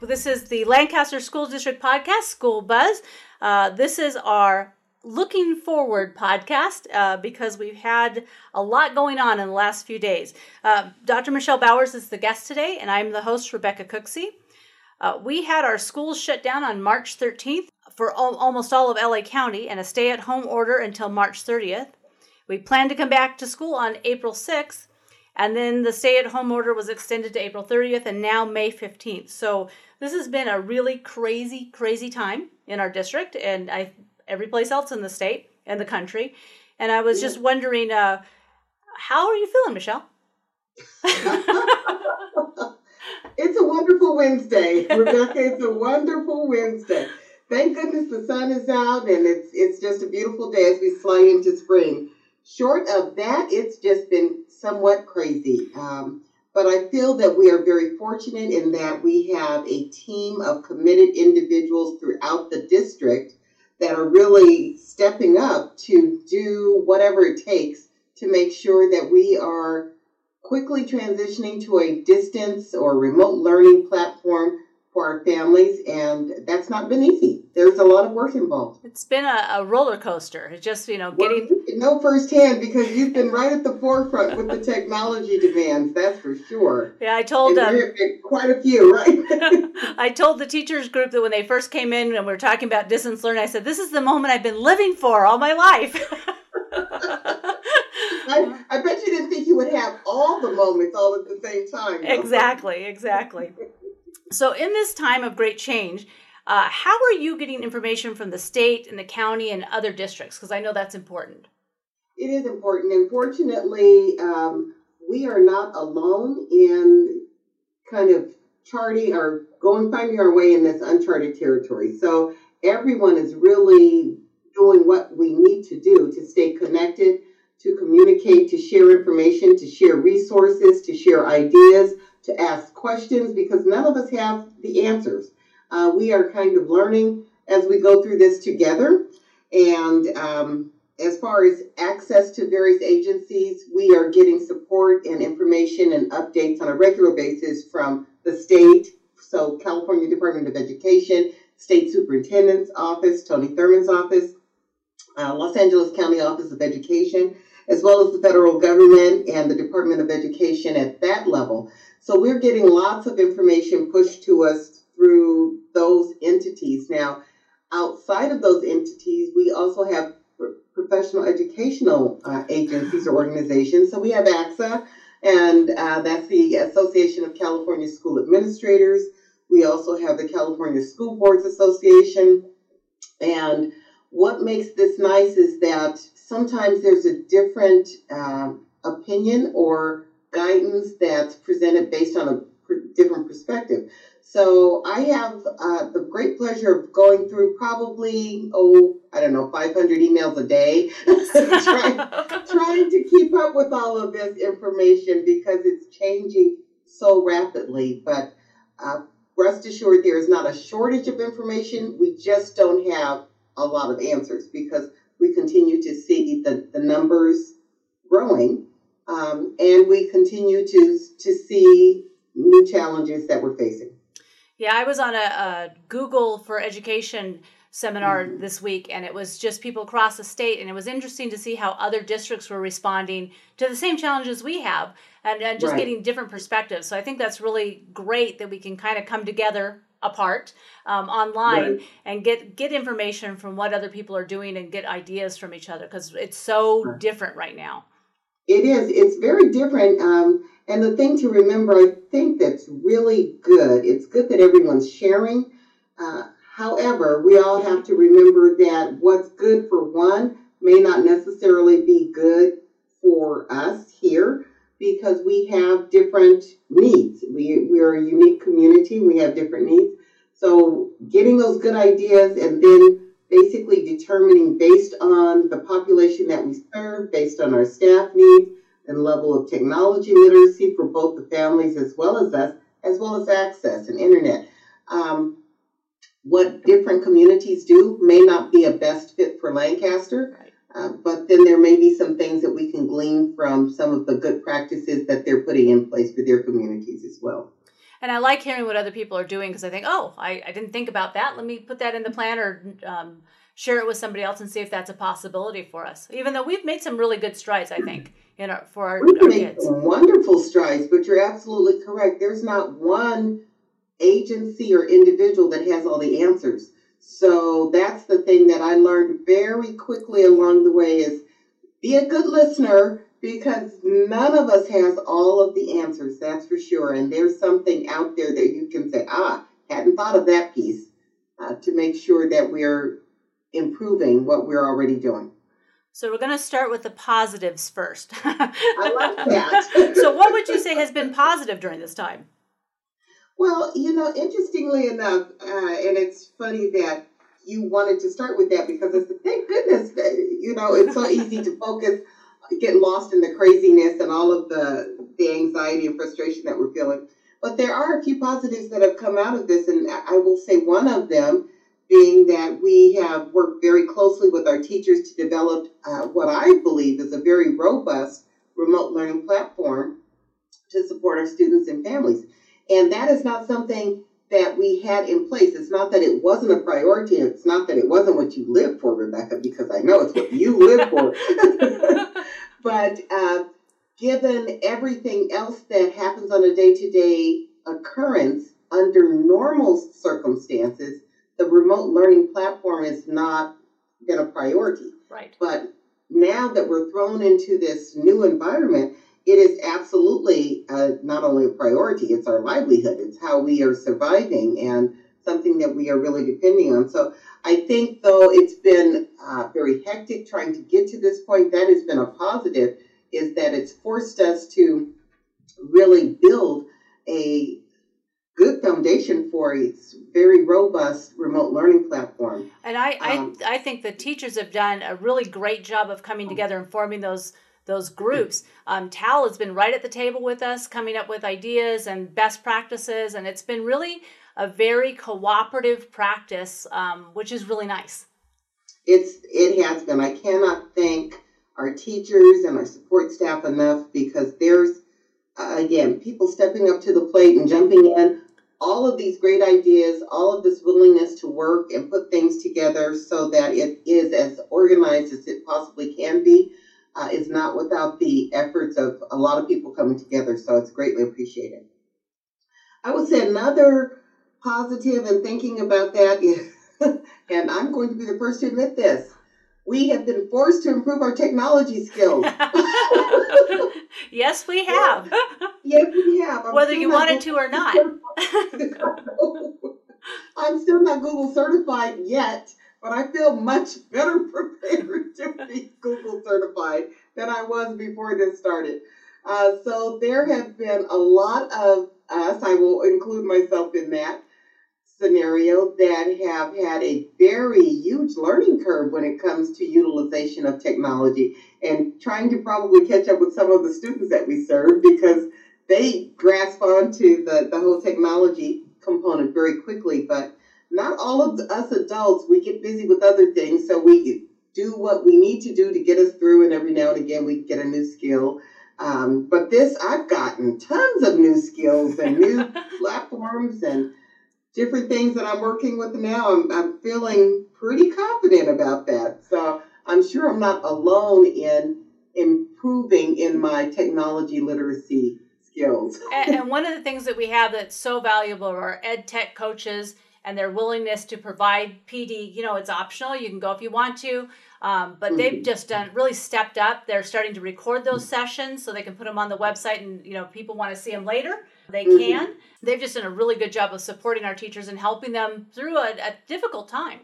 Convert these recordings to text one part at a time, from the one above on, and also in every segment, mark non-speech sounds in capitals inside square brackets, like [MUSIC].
This is the Lancaster School District podcast, School Buzz. Uh, this is our looking forward podcast uh, because we've had a lot going on in the last few days. Uh, Dr. Michelle Bowers is the guest today, and I'm the host, Rebecca Cooksey. Uh, we had our schools shut down on March 13th for al- almost all of LA County and a stay at home order until March 30th. We plan to come back to school on April 6th, and then the stay at home order was extended to April 30th and now May 15th. So this has been a really crazy, crazy time in our district and I every place else in the state and the country. And I was just wondering, uh, how are you feeling, Michelle? [LAUGHS] it's a wonderful Wednesday, [LAUGHS] Rebecca. It's a wonderful Wednesday. Thank goodness the sun is out and it's it's just a beautiful day as we slide into spring. Short of that, it's just been somewhat crazy. Um, but I feel that we are very fortunate in that we have a team of committed individuals throughout the district that are really stepping up to do whatever it takes to make sure that we are quickly transitioning to a distance or remote learning platform for our families, and that's not been easy. There's a lot of work involved. It's been a, a roller coaster. It's just, you know, getting. Well, know firsthand because you've been right at the forefront with the technology demands, that's for sure. Yeah, I told them. Um, quite a few, right? [LAUGHS] [LAUGHS] I told the teachers group that when they first came in and we were talking about distance learning, I said, This is the moment I've been living for all my life. [LAUGHS] I, I bet you didn't think you would have all the moments all at the same time. Though. Exactly, exactly. So, in this time of great change, uh, how are you getting information from the state and the county and other districts? Because I know that's important. It is important. Unfortunately, um, we are not alone in kind of charting or going finding our way in this uncharted territory. So everyone is really doing what we need to do to stay connected, to communicate, to share information, to share resources, to share ideas, to ask questions because none of us have the answers. Uh, we are kind of learning as we go through this together. And um, as far as access to various agencies, we are getting support and information and updates on a regular basis from the state. So, California Department of Education, State Superintendent's Office, Tony Thurmond's office, uh, Los Angeles County Office of Education, as well as the federal government and the Department of Education at that level. So we're getting lots of information pushed to us through those entities. Now, outside of those entities, we also have professional educational uh, agencies or organizations. So we have ACSA, and uh, that's the Association of California School Administrators. We also have the California School Boards Association. And what makes this nice is that sometimes there's a different uh, opinion or guidance that's presented based on a different perspective. So I have uh, the great pleasure of going through probably, oh, I don't know, 500 emails a day, [LAUGHS] trying, [LAUGHS] trying to keep up with all of this information because it's changing so rapidly. But uh, rest assured, there is not a shortage of information. We just don't have a lot of answers because we continue to see the, the numbers growing um, and we continue to, to see new challenges that we're facing. Yeah, I was on a, a Google for Education seminar mm-hmm. this week, and it was just people across the state, and it was interesting to see how other districts were responding to the same challenges we have, and, and just right. getting different perspectives. So I think that's really great that we can kind of come together apart um, online right. and get get information from what other people are doing and get ideas from each other because it's so right. different right now. It is. It's very different. Um, and the thing to remember, I think that's really good. It's good that everyone's sharing. Uh, however, we all have to remember that what's good for one may not necessarily be good for us here because we have different needs. We, we're a unique community, we have different needs. So, getting those good ideas and then basically determining based on the population that we serve, based on our staff needs and level of technology literacy for both the families as well as us, as well as access and internet. Um, what different communities do may not be a best fit for Lancaster, uh, but then there may be some things that we can glean from some of the good practices that they're putting in place for their communities as well. And I like hearing what other people are doing because I think, oh, I, I didn't think about that. Let me put that in the plan or um, share it with somebody else and see if that's a possibility for us. Even though we've made some really good strides, I think, in our, for our, We've our made kids. wonderful strides, but you're absolutely correct. There's not one agency or individual that has all the answers. So that's the thing that I learned very quickly along the way is be a good listener because none of us has all of the answers, that's for sure. And there's something out there that you can say, ah, hadn't thought of that piece uh, to make sure that we're improving what we're already doing. So we're going to start with the positives first. I like that. [LAUGHS] so what would you say has been positive during this time? Well, you know, interestingly enough, uh, and it's funny that you wanted to start with that because it's thank goodness that, you know it's so easy to focus, get lost in the craziness and all of the the anxiety and frustration that we're feeling. But there are a few positives that have come out of this, and I will say one of them being that we have worked very closely with our teachers to develop uh, what I believe is a very robust remote learning platform to support our students and families. And that is not something that we had in place. It's not that it wasn't a priority. It's not that it wasn't what you live for, Rebecca, because I know it's what you live for. [LAUGHS] but uh, given everything else that happens on a day to day occurrence under normal circumstances, the remote learning platform is not been a priority. Right. But now that we're thrown into this new environment, it is absolutely uh, not only a priority, it's our livelihood. It's how we are surviving and something that we are really depending on. So I think, though it's been uh, very hectic trying to get to this point, that has been a positive, is that it's forced us to really build a good foundation for a very robust remote learning platform. And I, Um, I, I think the teachers have done a really great job of coming together and forming those those groups. Um, Tal has been right at the table with us, coming up with ideas and best practices, and it's been really a very cooperative practice, um, which is really nice. It's it has been. I cannot thank our teachers and our support staff enough because there's uh, again people stepping up to the plate and jumping in. All of these great ideas, all of this willingness to work and put things together so that it is as organized as it possibly can be, uh, is not without the efforts of a lot of people coming together. So it's greatly appreciated. I would say another positive and thinking about that, [LAUGHS] and I'm going to be the first to admit this, we have been forced to improve our technology skills. [LAUGHS] [LAUGHS] yes, we have. yes, we have. I'm Whether you wanted to or not. I'm still not Google certified yet, but I feel much better prepared to be Google certified than I was before this started. Uh, so there have been a lot of us, I will include myself in that scenario, that have had a very huge learning curve when it comes to utilization of technology and trying to probably catch up with some of the students that we serve because they grasp onto the, the whole technology component very quickly. But not all of us adults, we get busy with other things, so we do what we need to do to get us through, and every now and again we get a new skill. Um, but this, I've gotten tons of new skills and new [LAUGHS] platforms and different things that I'm working with now. I'm, I'm feeling pretty confident about that. So I'm sure I'm not alone in improving in my technology literacy skills. [LAUGHS] and, and one of the things that we have that's so valuable are ed tech coaches and their willingness to provide PD. You know, it's optional. You can go if you want to. Um, but they've Mhm. just done really stepped up. They're starting to record those sessions so they can put them on the website, and you know, people want to see them later. They Mhm. can. They've just done a really good job of supporting our teachers and helping them through a, a difficult time.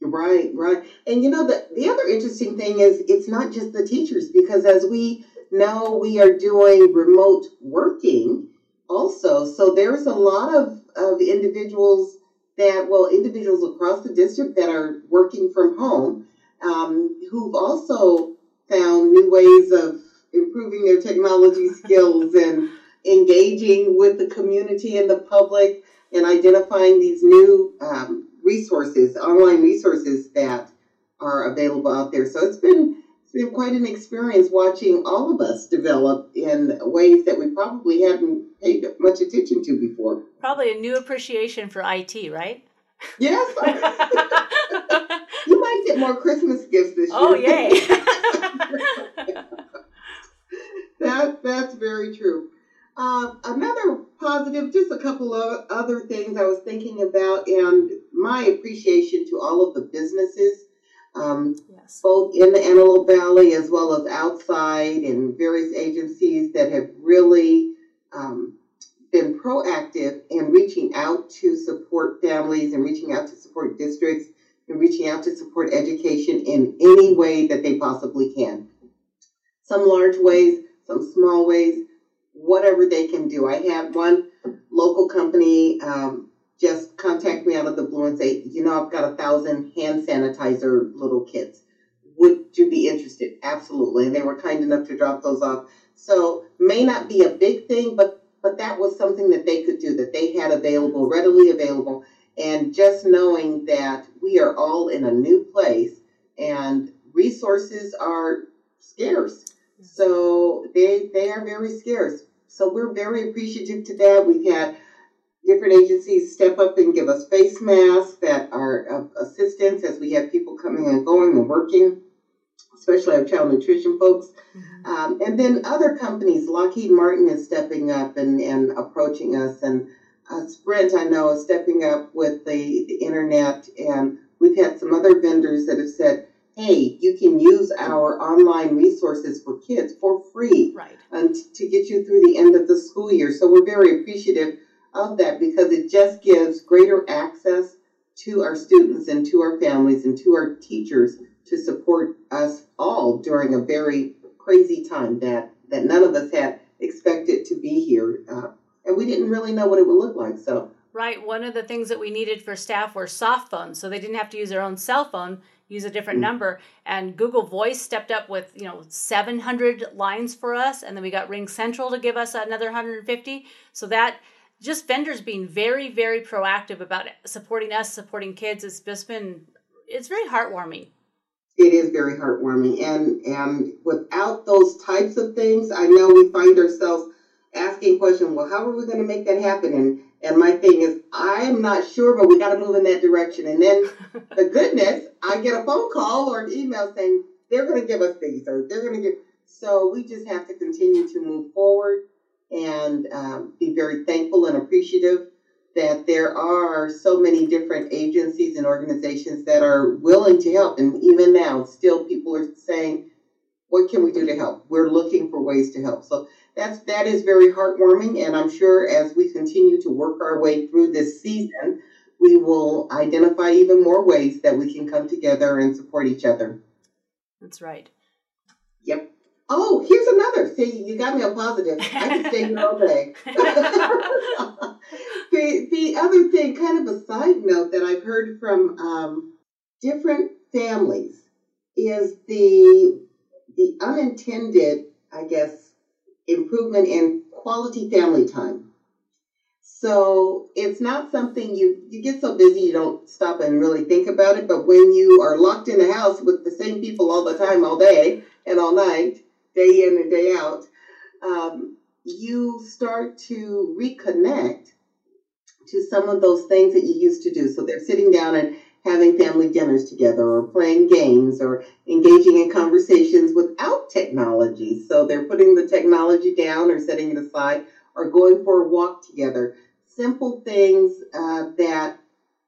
Right, right. And you know, the, the other interesting thing is it's not just the teachers, because as we know, we are doing remote working also. So there's a lot of, of individuals that, well, individuals across the district that are working from home um, who've also found new ways of improving their technology skills and engaging with the community and the public and identifying these new um, resources, online resources that are available out there. So it's been it's been quite an experience watching all of us develop in ways that we probably hadn't paid much attention to before. Probably a new appreciation for IT, right? Yes. [LAUGHS] [LAUGHS] [LAUGHS] you get more Christmas gifts this year. Oh, yay. [LAUGHS] that, that's very true. Uh, another positive, just a couple of other things I was thinking about, and my appreciation to all of the businesses um, yes. both in the Antelope Valley as well as outside and various agencies that have really um, been proactive in reaching out to support families and reaching out to support districts and reaching out to support education in any way that they possibly can. Some large ways, some small ways, whatever they can do. I had one local company um, just contact me out of the blue and say, you know, I've got a thousand hand sanitizer little kits. Would you be interested? Absolutely. And they were kind enough to drop those off. So may not be a big thing, but but that was something that they could do, that they had available, readily available. And just knowing that we are all in a new place and resources are scarce. So they they are very scarce. So we're very appreciative to that. We've had different agencies step up and give us face masks that are of assistance as we have people coming and going and working, especially our child nutrition folks. Mm-hmm. Um, and then other companies, Lockheed Martin is stepping up and, and approaching us, and uh, Sprint, I know, is stepping up with the, the internet. And we've had some other vendors that have said, hey, you can use our online resources for kids for free right. and to get you through the end of the school year. So we're very appreciative of that because it just gives greater access to our students and to our families and to our teachers to support us all during a very crazy time that, that none of us had expected to be here. Uh, and we didn't really know what it would look like. So, right. One of the things that we needed for staff were soft phones, so they didn't have to use their own cell phone, use a different mm-hmm. number. And Google Voice stepped up with you know 700 lines for us, and then we got RingCentral to give us another 150. So that just vendors being very very proactive about supporting us supporting kids it's just been it's very heartwarming it is very heartwarming and and without those types of things i know we find ourselves asking question, well how are we going to make that happen and and my thing is i'm not sure but we got to move in that direction and then [LAUGHS] the goodness i get a phone call or an email saying they're going to give us these or they're going to give so we just have to continue to move forward and um, be very thankful and appreciative that there are so many different agencies and organizations that are willing to help. And even now, still people are saying, what can we do to help? We're looking for ways to help. So that's that is very heartwarming. And I'm sure as we continue to work our way through this season, we will identify even more ways that we can come together and support each other. That's right. Yep. Oh, here's another. See, you got me on positive. I can stay here all day. [LAUGHS] the the other thing, kind of a side note that I've heard from um, different families, is the the unintended, I guess, improvement in quality family time. So it's not something you you get so busy you don't stop and really think about it. But when you are locked in a house with the same people all the time, all day and all night, day in and day out, um, you start to reconnect to some of those things that you used to do. So they're sitting down and having family dinners together or playing games or engaging in conversations without technology. So they're putting the technology down or setting it aside or going for a walk together. Simple things uh, that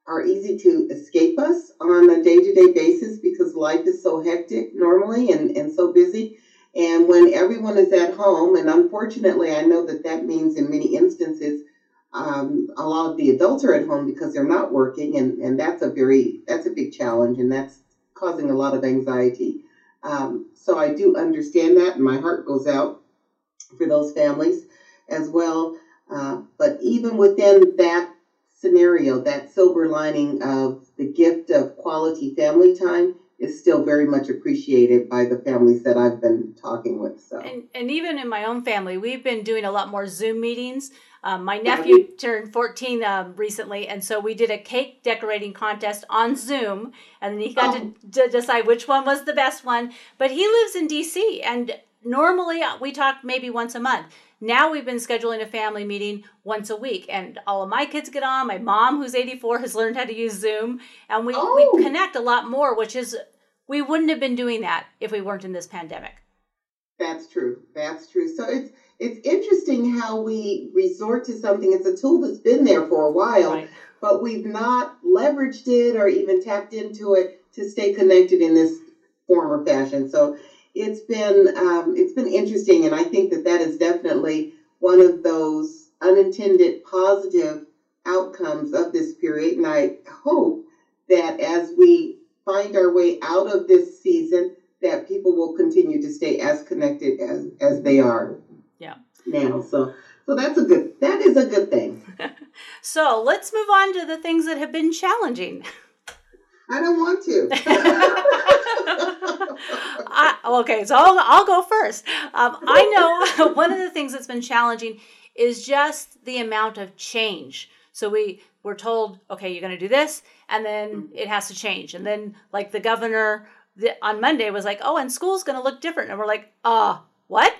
are easy to escape us on a day to day basis because life is so hectic normally and, and so busy. And when everyone is at home, and unfortunately, I know that that means in many instances, um, a lot of the adults are at home because they're not working, and, and that's a very that's a big challenge, and that's causing a lot of anxiety. Um, so I do understand that, and my heart goes out for those families as well. Uh, but even within that scenario, that silver lining of the gift of quality family time, is still very much appreciated by the families that I've been talking with. So, and, and even in my own family, we've been doing a lot more Zoom meetings. Um, my nephew turned 14 um, recently, and so we did a cake decorating contest on Zoom, and he got oh. to, to decide which one was the best one. But he lives in DC, and normally uh, we talk maybe once a month. Now we've been scheduling a family meeting once a week, and all of my kids get on. My mom, who's 84, has learned how to use Zoom, and we, oh. we connect a lot more, which is, we wouldn't have been doing that if we weren't in this pandemic. That's true. That's true. So it's it's interesting how we resort to something. It's a tool that's been there for a while, right. but we've not leveraged it or even tapped into it to stay connected in this form or fashion. So it's been um, it's been interesting, and I think that that is definitely one of those unintended positive outcomes of this period. And I hope that as we find our way out of this season, that people will continue to stay as connected as as they are. Yeah. Now, so so that's a good that is a good thing. [LAUGHS] so let's move on to the things that have been challenging. I don't want to. [LAUGHS] I, okay, so I'll, I'll go first. Um, I know [LAUGHS] one of the things that's been challenging is just the amount of change. So we were told, okay, you're going to do this, and then mm-hmm. it has to change. And then, like the governor the, on Monday was like, oh, and school's going to look different, and we're like, uh, [LAUGHS] what?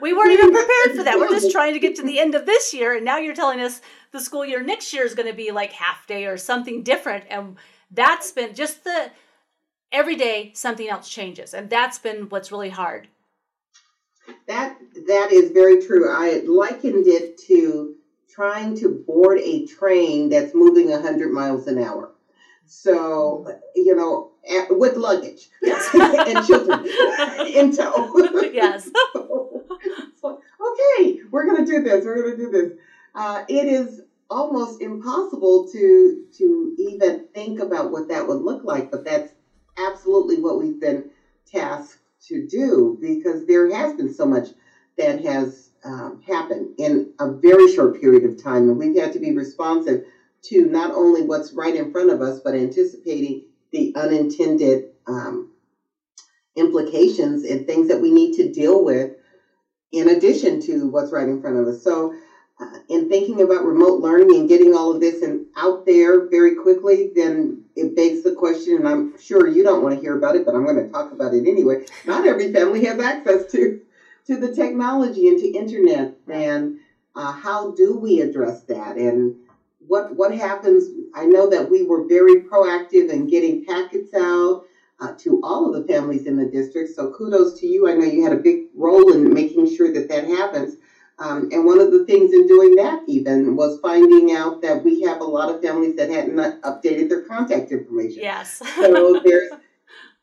we weren't even prepared for that. We're just [LAUGHS] trying to get to the end of this year, and now you're telling us the school year next year is going to be like half day or something different, and that's been just the every day something else changes. And that's been what's really hard. That that is very true. I likened it to trying to board a train that's moving 100 miles an hour. So you know with luggage. Yes. [LAUGHS] and children. In tow. Yes. [LAUGHS] So, okay we're going to do this we're going to do this. Uh, it is almost impossible to to even think about what that would look like but that's absolutely what we've been tasked to do because there has been so much that has um, happened in a very short period of time and we've had to be responsive to not only what's right in front of us but anticipating the unintended um, implications and things that we need to deal with in addition to what's right in front of us. So uh, in thinking about remote learning and getting all of this and out there very quickly, then it begs the question, and I'm sure you don't want to hear about it, but I'm going to talk about it anyway. Not every family has access to to the technology and to internet, and uh, how do we address that? And what what happens? I know that we were very proactive in getting packets out. Uh, to all of the families in the district. So kudos to you. I know you had a big role in making sure that that happens. Um, and one of the things in doing that even was finding out that we have a lot of families that hadn't updated their contact information. Yes. so there's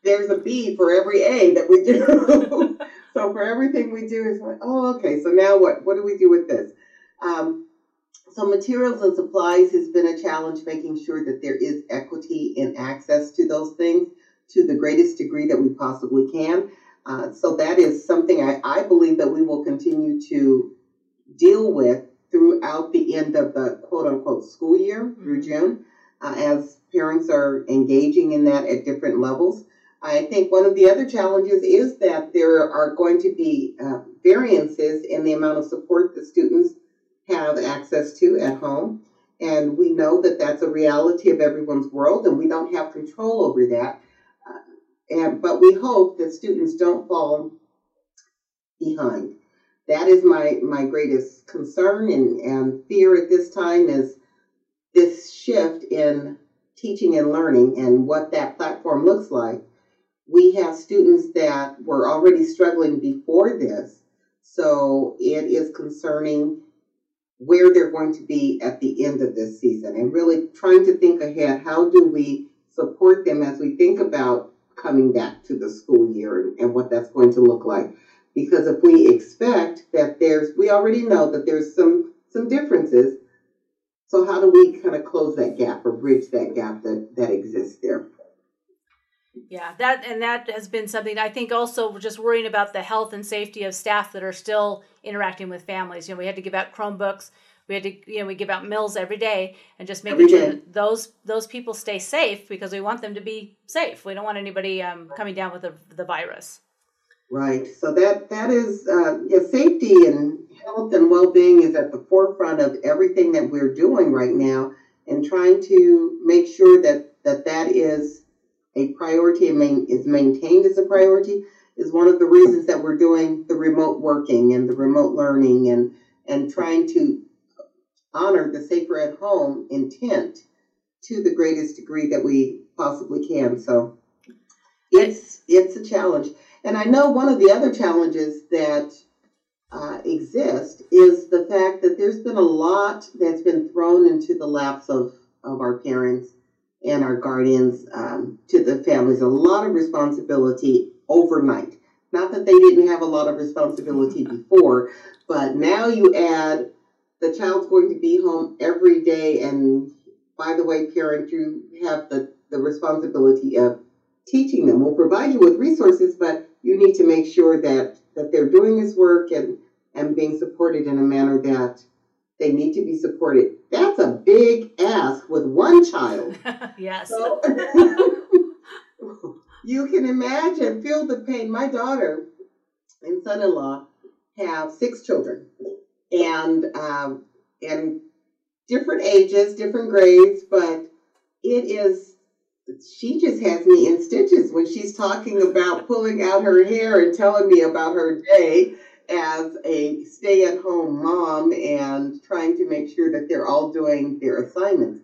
there's a B for every A that we do. [LAUGHS] so for everything we do is like, oh, okay. So now what? What do we do with this? Um, so materials and supplies has been a challenge, making sure that there is equity in access to those things to the greatest degree that we possibly can. Uh, so that is something I, I believe that we will continue to deal with throughout the end of the quote unquote school year through mm-hmm. June, uh, as parents are engaging in that at different levels. I think one of the other challenges is that there are going to be uh, variances in the amount of support that students have access to at home. And we know that that's a reality of everyone's world, and we don't have control over that. Uh, and, but we hope that students don't fall behind that is my my greatest concern and, and fear at this time is this shift in teaching and learning and what that platform looks like. We have students that were already struggling before this, so it is concerning where they're going to be at the end of this season and really trying to think ahead how do we support them as we think about coming back to the school year and, and what that's going to look like because if we expect that there's we already know that there's some some differences. So how do we kind of close that gap or bridge that gap that that exists there? Yeah that and that has been something i think also just worrying about the health and safety of staff that are still interacting with families. You know we had to give out chromebooks. We had to, you know, we give out meals every day and just making sure that those those people stay safe because we want them to be safe. We don't want anybody um, coming down with the, the virus. Right. So that that is uh, yeah, safety and health and well being is at the forefront of everything that we're doing right now, and trying to make sure that that that is a priority and main, is maintained as a priority is one of the reasons that we're doing the remote working and the remote learning and and trying to honor the safer at home intent to the greatest degree that we possibly can. So it's it's a challenge. And I know one of the other challenges that uh, exist is the fact that there's been a lot that's been thrown into the laps of, of our parents and our guardians um, to the families, a lot of responsibility overnight. Not that they didn't have a lot of responsibility [LAUGHS] before, but now you add the child's going to be home every day. And by the way, parent, you have the, the responsibility of teaching them. We'll provide you with resources, but you need to make sure that that they're doing this work and and being supported in a manner that they need to be supported. That's a big ask with one child. [LAUGHS] yes. So [LAUGHS] you can imagine, feel the pain. My daughter and son-in-law have six children, and um, and different ages, different grades, but it is she just has me in stitches when she's talking about pulling out her hair and telling me about her day as a stay at home mom and trying to make sure that they're all doing their assignments.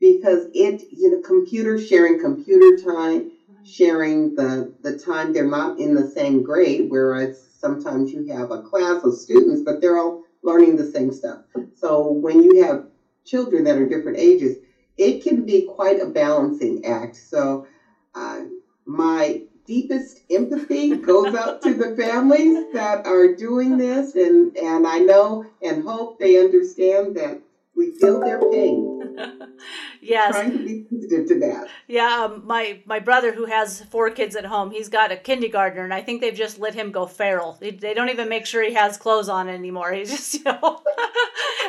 Because it you know computer sharing computer time sharing the the time they're not in the same grade whereas sometimes you have a class of students but they're all learning the same stuff. So when you have children that are different ages it can be quite a balancing act. So, uh, my deepest empathy goes out to the families that are doing this, and, and I know and hope they understand that we feel their pain. [LAUGHS] yes. Trying to be sensitive to that. Yeah, um, my my brother who has four kids at home, he's got a kindergartner, and I think they've just let him go feral. They, they don't even make sure he has clothes on anymore. He's just [LAUGHS] you know,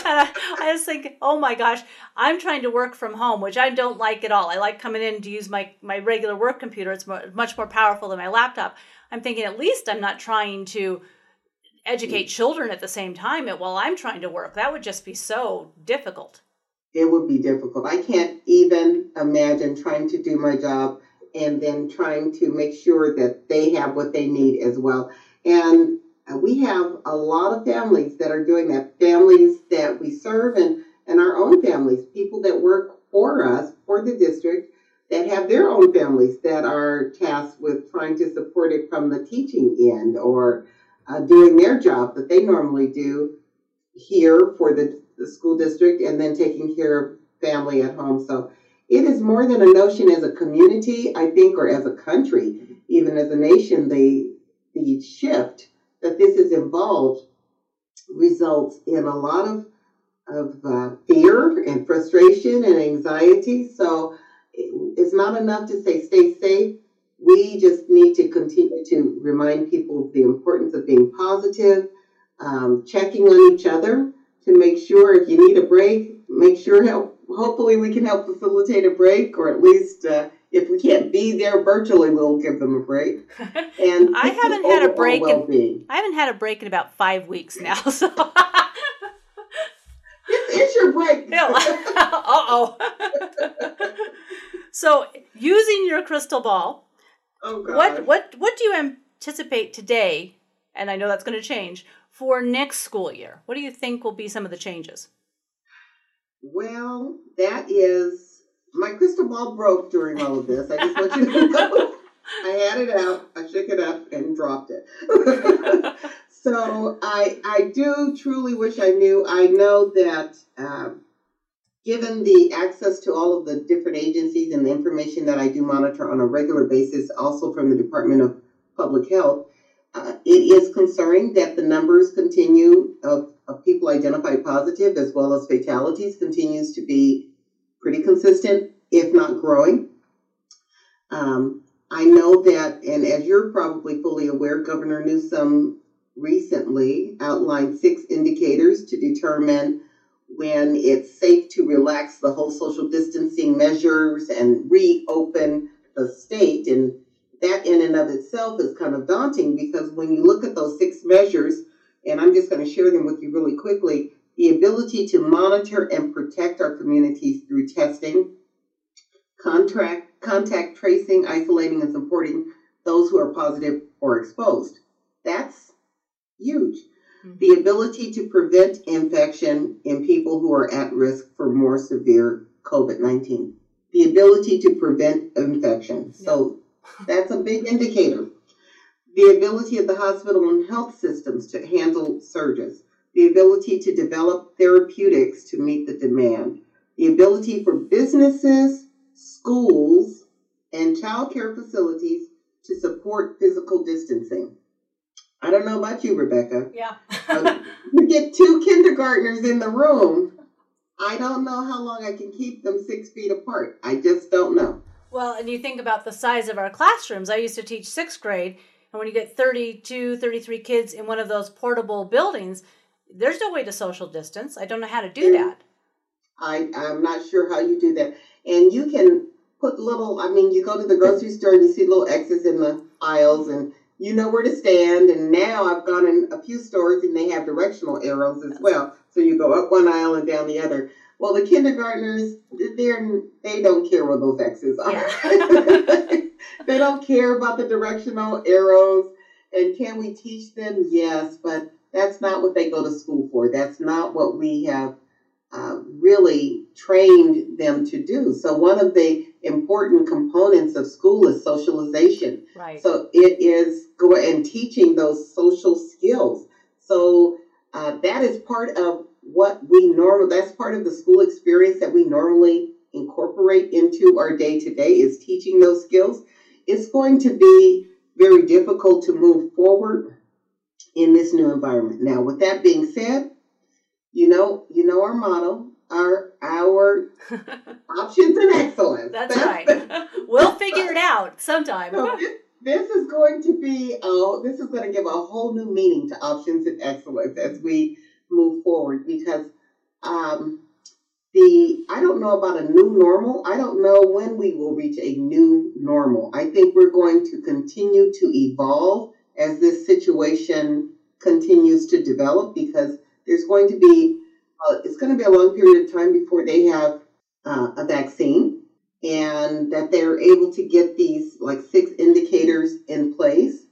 [LAUGHS] I, I just think, oh my gosh, I'm trying to work from home, which I don't like at all. I like coming in to use my my regular work computer. It's more, much more powerful than my laptop. I'm thinking at least I'm not trying to educate mm. children at the same time while I'm trying to work. That would just be so difficult. It would be difficult. I can't even imagine trying to do my job and then trying to make sure that they have what they need as well. And we have a lot of families that are doing that, families that we serve and, and our own families, people that work for us, for the district, that have their own families that are tasked with trying to support it from the teaching end or uh, doing their job that they normally do here for the, the school district and then taking care of family at home. So it is more than a notion as a community, I think, or as a country, even as a nation, the the shift that this is involved results in a lot of of uh, fear and frustration and anxiety. So it's not enough to say stay safe. We just need to continue to remind people the importance of being positive, um, checking on each other to make sure if you need a break, make sure help. Hopefully, we can help facilitate a break, or at least uh, if we can't be there virtually, we'll give them a break. And [LAUGHS] I haven't had a break. In. I haven't had a break in about five weeks now. [LAUGHS] So. [LAUGHS] It's, it's your break. uh oh. so, using your crystal ball, oh God. what what what do you anticipate today? And I know that's going to change for next school year. What do you think will be some of the changes? Well, that is my crystal ball broke during all of this. I just want you to know. [LAUGHS] I had it out, I shook it up, and dropped it. [LAUGHS] so I I do truly wish I knew. I know that um, given the access to all of the different agencies and the information that I do monitor on a regular basis, also from the Department of Public Health, uh, it is concerning that the numbers continue of, of people identified positive as well as fatalities continues to be pretty consistent, if not growing. Um, I know that, and as you're probably fully aware, Governor Newsom recently outlined six indicators to determine when it's safe to relax the whole social distancing measures and reopen the state. And that in and of itself is kind of daunting because when you look at those six measures, and I'm just going to share them with you really quickly the ability to monitor and protect our communities through testing, contract, contact tracing, isolating, and supporting those who are positive or exposed. That's huge. Mm-hmm. The ability to prevent infection in people who are at risk for more severe COVID 19. The ability to prevent infection. So that's a big indicator. The ability of the hospital and health systems to handle surges the ability to develop therapeutics to meet the demand, the ability for businesses, schools, and childcare facilities to support physical distancing. I don't know about you, Rebecca. Yeah. you get two kindergartners in the room. I don't know how long I can keep them six feet apart. I just don't know. Well, and you think about the size of our classrooms. I used to teach sixth grade, and when you get 32, 33 kids in one of those portable buildings, there's no way to social distance. I don't know how to do that. I, I'm not sure how you do that. And you can put little, I mean, you go to the grocery store and you see little X's in the aisles and you know where to stand. And now I've gone in a few stores and they have directional arrows as well. So you go up one aisle and down the other. Well, the kindergartners, they're, they don't care where those X's are. Yeah. [LAUGHS] [LAUGHS] they don't care about the directional arrows. And can we teach them? Yes, but that's not what they go to school for. That's not what we have uh, really trained them to do. So, one of the important components of school is socialization. Right. So, it is going and teaching those social skills. So, uh, that is part of what we normally, that's part of the school experience that we normally incorporate into our day to day is teaching those skills. It's going to be very difficult to move forward in this new environment. Now, with that being said, you know, you know our motto, our our [LAUGHS] options and excellence. That's, That's right. [LAUGHS] we'll figure it out sometime. So this, this is going to be oh, this is going to give a whole new meaning to options and excellence as we move forward because um, the I don't know about a new normal. I don't know when we will reach a new normal. I think we're going to continue to evolve as this situation continues to develop because there's going to be uh, it's going to be a long period of time before they have uh, a vaccine and that they're able to get these like six indicators in place.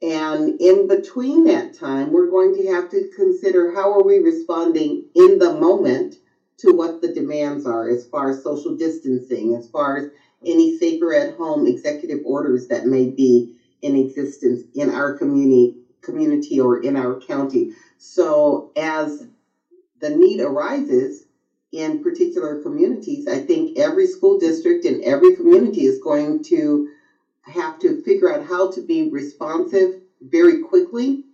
And in between that time we're going to have to consider how are we responding in the moment to what the demands are as far as social distancing as far as any safer at home executive orders that may be in existence in our community community or in our county. So as the need arises in particular communities, I think every school district and every community is going to have to figure out how to be responsive very quickly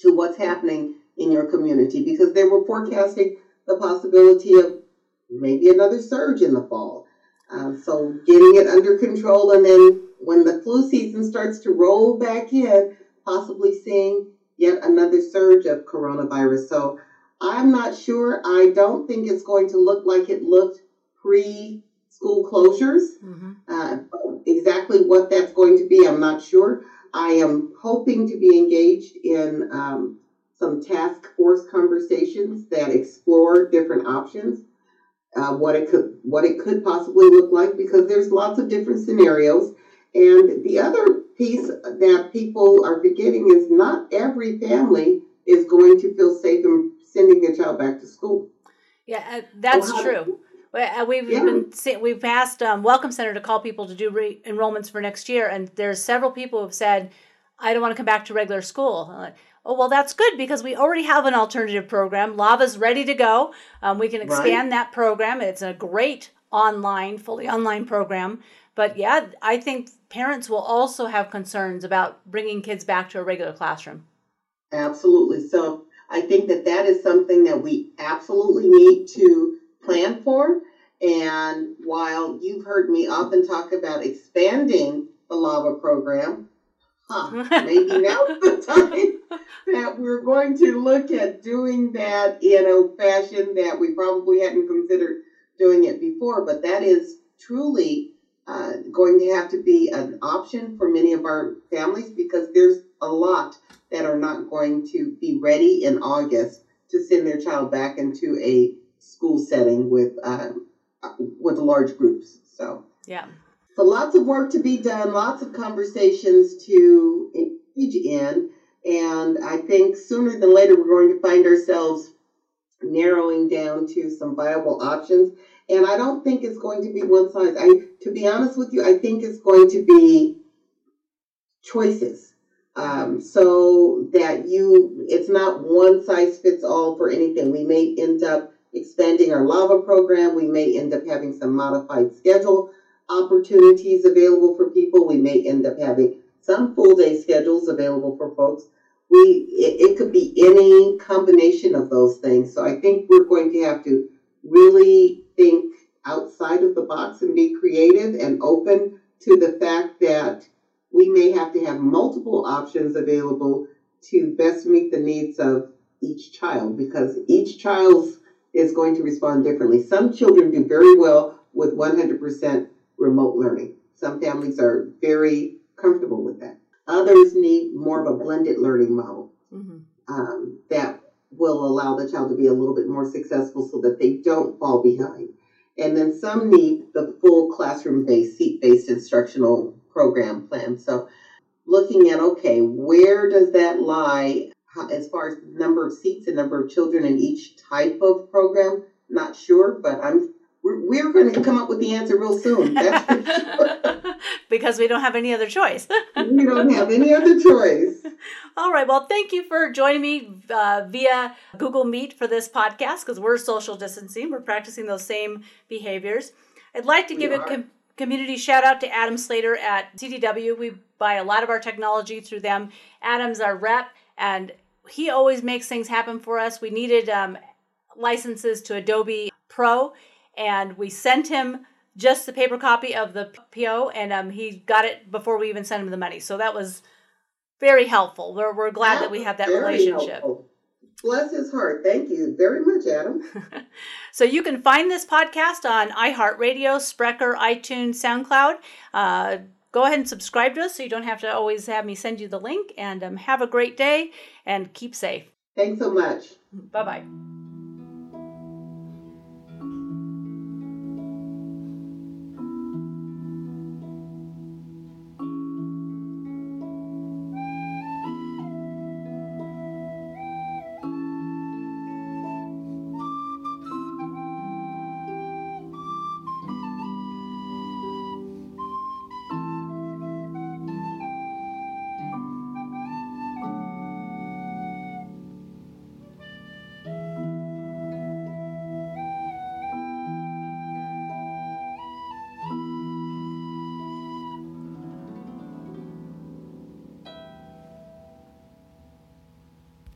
to what's happening in your community because they were forecasting the possibility of maybe another surge in the fall. Uh, so getting it under control and then when the flu season starts to roll back in, possibly seeing yet another surge of coronavirus. So I'm not sure. I don't think it's going to look like it looked pre school closures. Mm-hmm. Uh, exactly what that's going to be, I'm not sure. I am hoping to be engaged in um, some task force conversations that explore different options. Uh, what it could what it could possibly look like because there's lots of different scenarios and the other piece that people are forgetting is not every family is going to feel safe in sending their child back to school. Yeah, uh, that's so true. Uh, we've yeah. been we've asked um, Welcome Center to call people to do re- enrollments for next year, and there's several people who have said, "I don't want to come back to regular school." Like, oh well, that's good because we already have an alternative program. Lava's ready to go. Um, we can expand right. that program. It's a great online, fully online program. But yeah, I think parents will also have concerns about bringing kids back to a regular classroom. Absolutely. So I think that that is something that we absolutely need to plan for. And while you've heard me often talk about expanding the LAVA program, huh, maybe [LAUGHS] now's the time that that we're going to look at doing that in a fashion that we probably hadn't considered doing it before, but that is truly uh, going to have to be an option for many of our families because there's a lot that are not going to be ready in August to send their child back into a school setting with um, with large groups. So yeah, so lots of work to be done, lots of conversations to engage in, and I think sooner than later we're going to find ourselves narrowing down to some viable options. And I don't think it's going to be one size. I, to be honest with you, I think it's going to be choices. Um, so that you, it's not one size fits all for anything. We may end up expanding our LAVA program. We may end up having some modified schedule opportunities available for people. We may end up having some full day schedules available for folks. We it, it could be any combination of those things. So I think we're going to have to really think outside of the box and be creative and open to the fact that we may have to have multiple options available to best meet the needs of each child because each child is going to respond differently. Some children do very well with 100% remote learning. Some families are very comfortable with that. Others need more of a blended learning model mm-hmm. um, that will allow the child to be a little bit more successful so that they don't fall behind. And then some need the full classroom based, seat based instructional program plan. So looking at, okay, where does that lie as far as number of seats and number of children in each type of program? Not sure, but I'm we're, we're going to come up with the answer real soon. [LAUGHS] because we don't have any other choice. we don't have any other choice. [LAUGHS] All right. Well, thank you for joining me uh, via Google Meet for this podcast because we're social distancing. We're practicing those same behaviors. I'd like to we give are. a com- community shout out to Adam Slater at CDW. We buy a lot of our technology through them. Adam's our rep, and he always makes things happen for us. We needed um, licenses to Adobe Pro, and we sent him just the paper copy of the PO, and um, he got it before we even sent him the money. So that was very helpful. We're, we're glad that, that we have that relationship. Helpful. Bless his heart. Thank you very much, Adam. [LAUGHS] so you can find this podcast on iHeartRadio, Spreaker, iTunes, SoundCloud. Uh, go ahead and subscribe to us so you don't have to always have me send you the link. And um, have a great day and keep safe. Thanks so much. Bye bye.